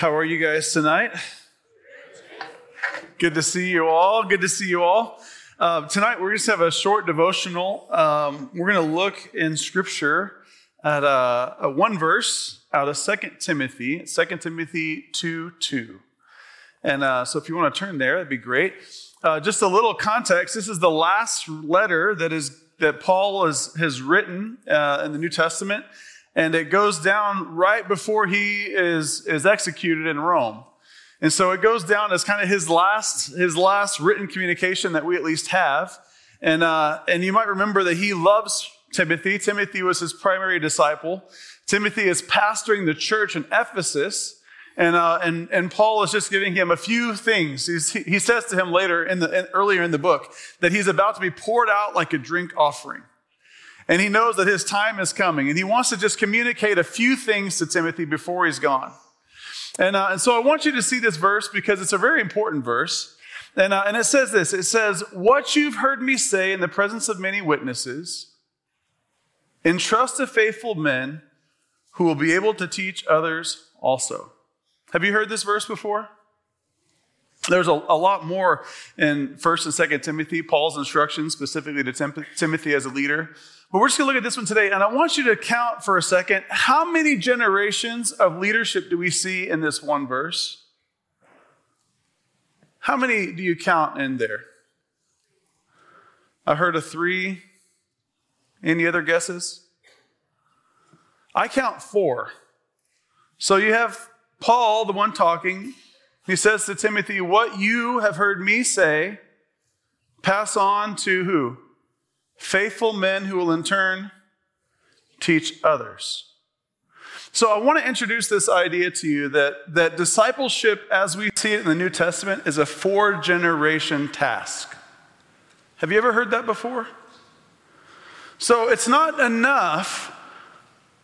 How are you guys tonight? Good to see you all. Good to see you all. Uh, tonight, we're just have a short devotional. Um, we're going to look in Scripture at a, a, one verse out of Second Timothy, 2 Timothy 2 2. And uh, so, if you want to turn there, that'd be great. Uh, just a little context this is the last letter that, is, that Paul is, has written uh, in the New Testament and it goes down right before he is, is executed in Rome. And so it goes down as kind of his last, his last written communication that we at least have. And, uh, and you might remember that he loves Timothy. Timothy was his primary disciple. Timothy is pastoring the church in Ephesus. And, uh, and, and Paul is just giving him a few things. He's, he says to him later in the, in, earlier in the book that he's about to be poured out like a drink offering. And he knows that his time is coming. And he wants to just communicate a few things to Timothy before he's gone. And, uh, and so I want you to see this verse because it's a very important verse. And, uh, and it says this it says, What you've heard me say in the presence of many witnesses, entrust to faithful men who will be able to teach others also. Have you heard this verse before? There's a, a lot more in 1st and 2nd Timothy, Paul's instructions specifically to Tim- Timothy as a leader. But we're just going to look at this one today, and I want you to count for a second how many generations of leadership do we see in this one verse? How many do you count in there? I heard a three. Any other guesses? I count four. So you have Paul, the one talking. He says to Timothy, What you have heard me say, pass on to who? Faithful men who will in turn teach others. So I want to introduce this idea to you that, that discipleship, as we see it in the New Testament, is a four generation task. Have you ever heard that before? So it's not enough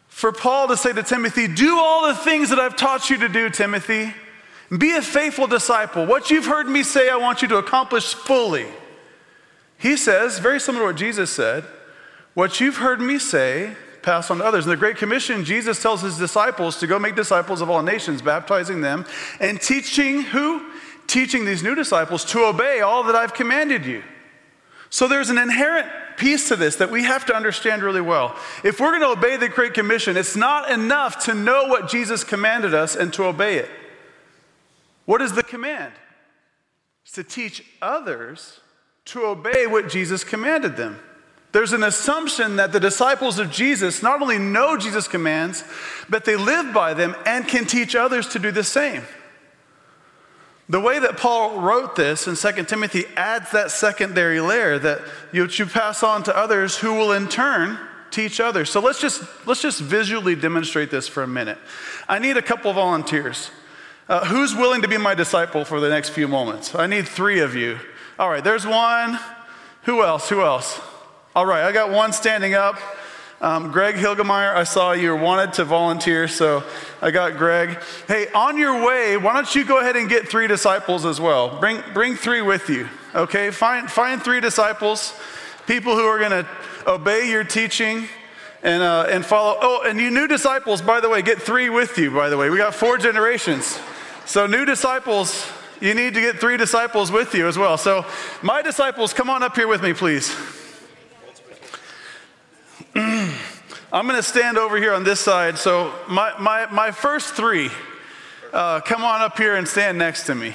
for Paul to say to Timothy, Do all the things that I've taught you to do, Timothy. Be a faithful disciple. What you've heard me say, I want you to accomplish fully. He says, very similar to what Jesus said, what you've heard me say, pass on to others. In the Great Commission, Jesus tells his disciples to go make disciples of all nations, baptizing them and teaching who? Teaching these new disciples to obey all that I've commanded you. So there's an inherent piece to this that we have to understand really well. If we're going to obey the Great Commission, it's not enough to know what Jesus commanded us and to obey it. What is the command? It's to teach others to obey what Jesus commanded them. There's an assumption that the disciples of Jesus not only know Jesus' commands, but they live by them and can teach others to do the same. The way that Paul wrote this in 2 Timothy adds that secondary layer that you, pass on to others who will in turn teach others. So let's just, let's just visually demonstrate this for a minute. I need a couple volunteers. Uh, who's willing to be my disciple for the next few moments? I need three of you. All right, there's one. Who else? Who else? All right, I got one standing up. Um, Greg Hilgemeyer, I saw you wanted to volunteer, so I got Greg. Hey, on your way, why don't you go ahead and get three disciples as well? Bring, bring three with you, okay? Find, find three disciples, people who are going to obey your teaching and, uh, and follow. Oh, and you new disciples, by the way, get three with you, by the way. We got four generations. So, new disciples, you need to get three disciples with you as well. So, my disciples, come on up here with me, please. I'm going to stand over here on this side. So, my, my, my first three, uh, come on up here and stand next to me.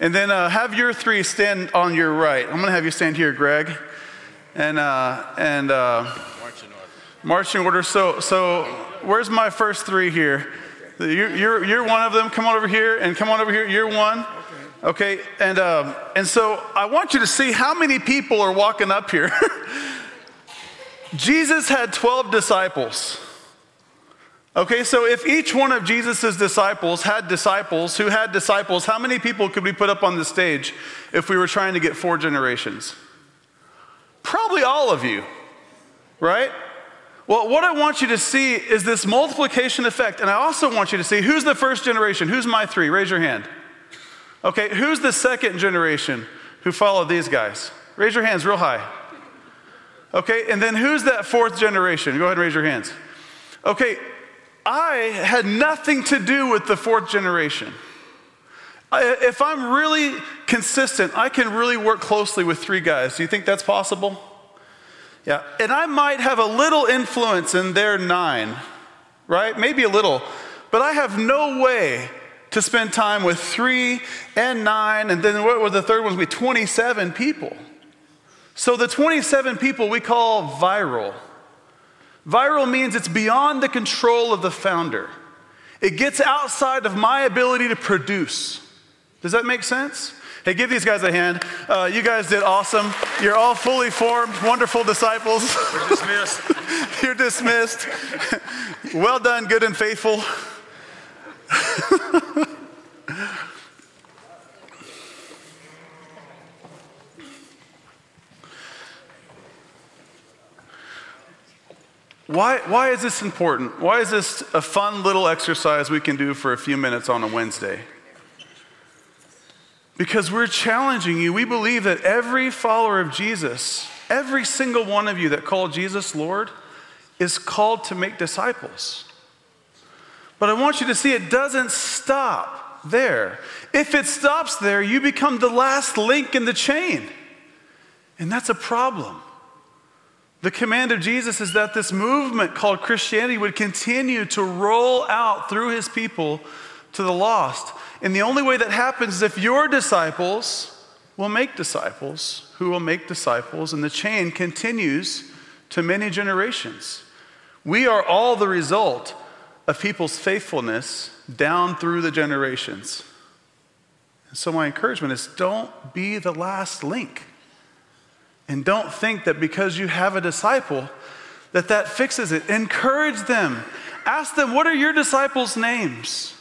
And then uh, have your three stand on your right. I'm going to have you stand here, Greg. And, uh, and uh, march in order. March in order. So, so, where's my first three here? You're, you're, you're one of them. Come on over here and come on over here. You're one. Okay, and, um, and so I want you to see how many people are walking up here. Jesus had 12 disciples. Okay, so if each one of Jesus' disciples had disciples who had disciples, how many people could we put up on the stage if we were trying to get four generations? Probably all of you, right? Well, what I want you to see is this multiplication effect. And I also want you to see who's the first generation? Who's my three? Raise your hand. Okay, who's the second generation who followed these guys? Raise your hands real high. Okay, and then who's that fourth generation? Go ahead and raise your hands. Okay, I had nothing to do with the fourth generation. If I'm really consistent, I can really work closely with three guys. Do you think that's possible? Yeah. And I might have a little influence in their nine, right? Maybe a little. But I have no way to spend time with three and nine, and then what was the third one? Would be 27 people. So the 27 people we call viral. Viral means it's beyond the control of the founder. It gets outside of my ability to produce. Does that make sense? Hey, give these guys a hand. Uh, you guys did awesome. You're all fully formed, wonderful disciples. You're dismissed. You're dismissed. well done, good and faithful. Why, why is this important? Why is this a fun little exercise we can do for a few minutes on a Wednesday? Because we're challenging you. We believe that every follower of Jesus, every single one of you that call Jesus Lord, is called to make disciples. But I want you to see it doesn't stop there. If it stops there, you become the last link in the chain. And that's a problem. The command of Jesus is that this movement called Christianity would continue to roll out through his people to the lost. And the only way that happens is if your disciples will make disciples, who will make disciples, and the chain continues to many generations. We are all the result of people's faithfulness down through the generations. And so, my encouragement is don't be the last link. And don't think that because you have a disciple, that that fixes it. Encourage them. Ask them, what are your disciples' names?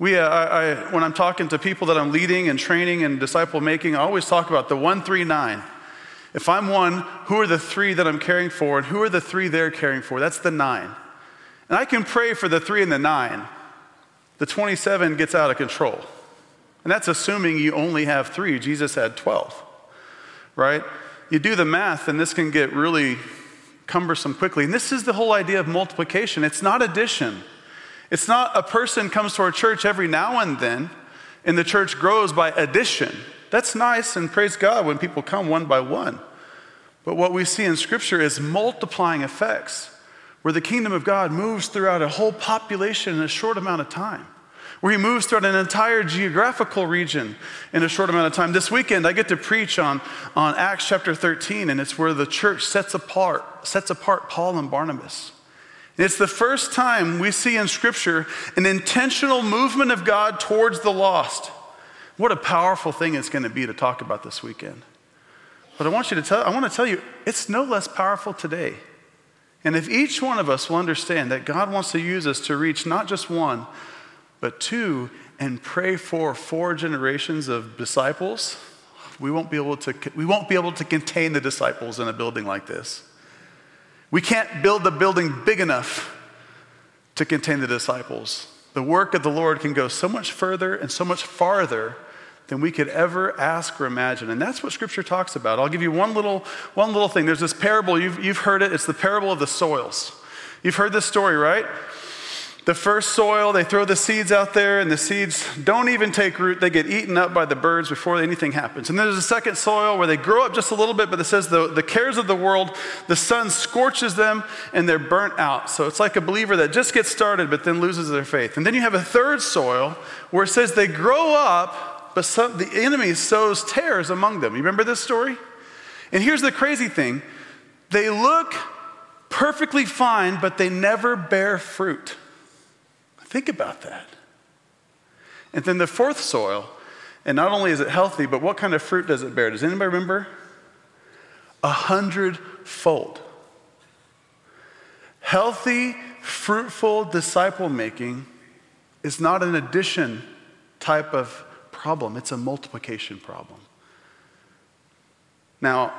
We, uh, I, I, when I'm talking to people that I'm leading and training and disciple making, I always talk about the one, three, nine. If I'm one, who are the three that I'm caring for, and who are the three they're caring for? That's the nine. And I can pray for the three and the nine. The 27 gets out of control. And that's assuming you only have three. Jesus had 12, right? You do the math, and this can get really cumbersome quickly. And this is the whole idea of multiplication it's not addition. It's not a person comes to our church every now and then and the church grows by addition. That's nice and praise God when people come one by one. But what we see in Scripture is multiplying effects where the kingdom of God moves throughout a whole population in a short amount of time, where he moves throughout an entire geographical region in a short amount of time. This weekend, I get to preach on, on Acts chapter 13, and it's where the church sets apart, sets apart Paul and Barnabas. It's the first time we see in Scripture an intentional movement of God towards the lost. What a powerful thing it's going to be to talk about this weekend. But I want you to tell, I want to tell you, it's no less powerful today. And if each one of us will understand that God wants to use us to reach not just one, but two, and pray for four generations of disciples, we won't be able to, we won't be able to contain the disciples in a building like this. We can't build the building big enough to contain the disciples. The work of the Lord can go so much further and so much farther than we could ever ask or imagine. And that's what Scripture talks about. I'll give you one little, one little thing. There's this parable, you've, you've heard it. It's the parable of the soils. You've heard this story, right? The first soil, they throw the seeds out there, and the seeds don't even take root. They get eaten up by the birds before anything happens. And there's a second soil where they grow up just a little bit, but it says the, the cares of the world, the sun scorches them, and they're burnt out. So it's like a believer that just gets started, but then loses their faith. And then you have a third soil where it says they grow up, but some, the enemy sows tares among them. You remember this story? And here's the crazy thing they look perfectly fine, but they never bear fruit. Think about that. And then the fourth soil, and not only is it healthy, but what kind of fruit does it bear? Does anybody remember? A hundredfold. Healthy, fruitful disciple making is not an addition type of problem, it's a multiplication problem. Now,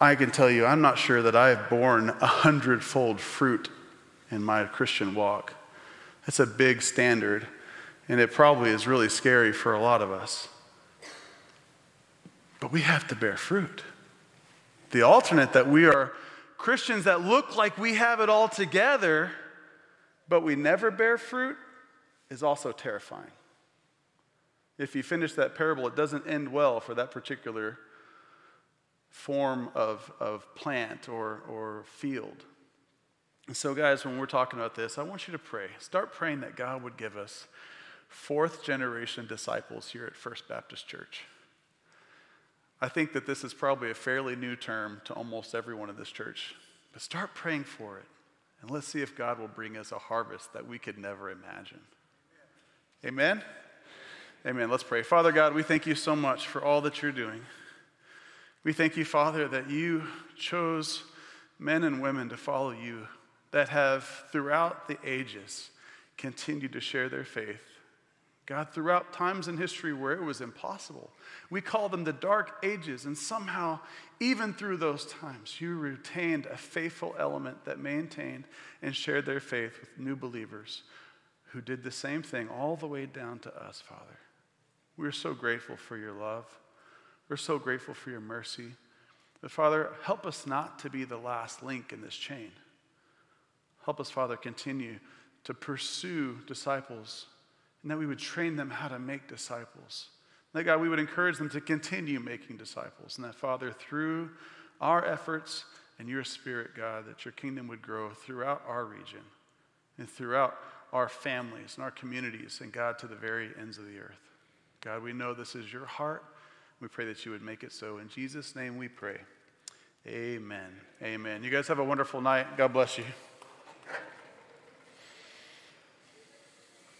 I can tell you, I'm not sure that I have borne a hundredfold fruit in my Christian walk. That's a big standard, and it probably is really scary for a lot of us. But we have to bear fruit. The alternate that we are Christians that look like we have it all together, but we never bear fruit is also terrifying. If you finish that parable, it doesn't end well for that particular form of, of plant or, or field. And so, guys, when we're talking about this, I want you to pray. Start praying that God would give us fourth generation disciples here at First Baptist Church. I think that this is probably a fairly new term to almost everyone in this church, but start praying for it. And let's see if God will bring us a harvest that we could never imagine. Amen? Amen. Let's pray. Father God, we thank you so much for all that you're doing. We thank you, Father, that you chose men and women to follow you that have, throughout the ages, continued to share their faith. God, throughout times in history where it was impossible, we call them the dark ages, and somehow, even through those times, you retained a faithful element that maintained and shared their faith with new believers who did the same thing all the way down to us, Father. We're so grateful for your love. We're so grateful for your mercy. But Father, help us not to be the last link in this chain. Help us, Father, continue to pursue disciples and that we would train them how to make disciples. That, God, we would encourage them to continue making disciples. And that, Father, through our efforts and your spirit, God, that your kingdom would grow throughout our region and throughout our families and our communities, and God, to the very ends of the earth. God, we know this is your heart. We pray that you would make it so. In Jesus' name we pray. Amen. Amen. You guys have a wonderful night. God bless you.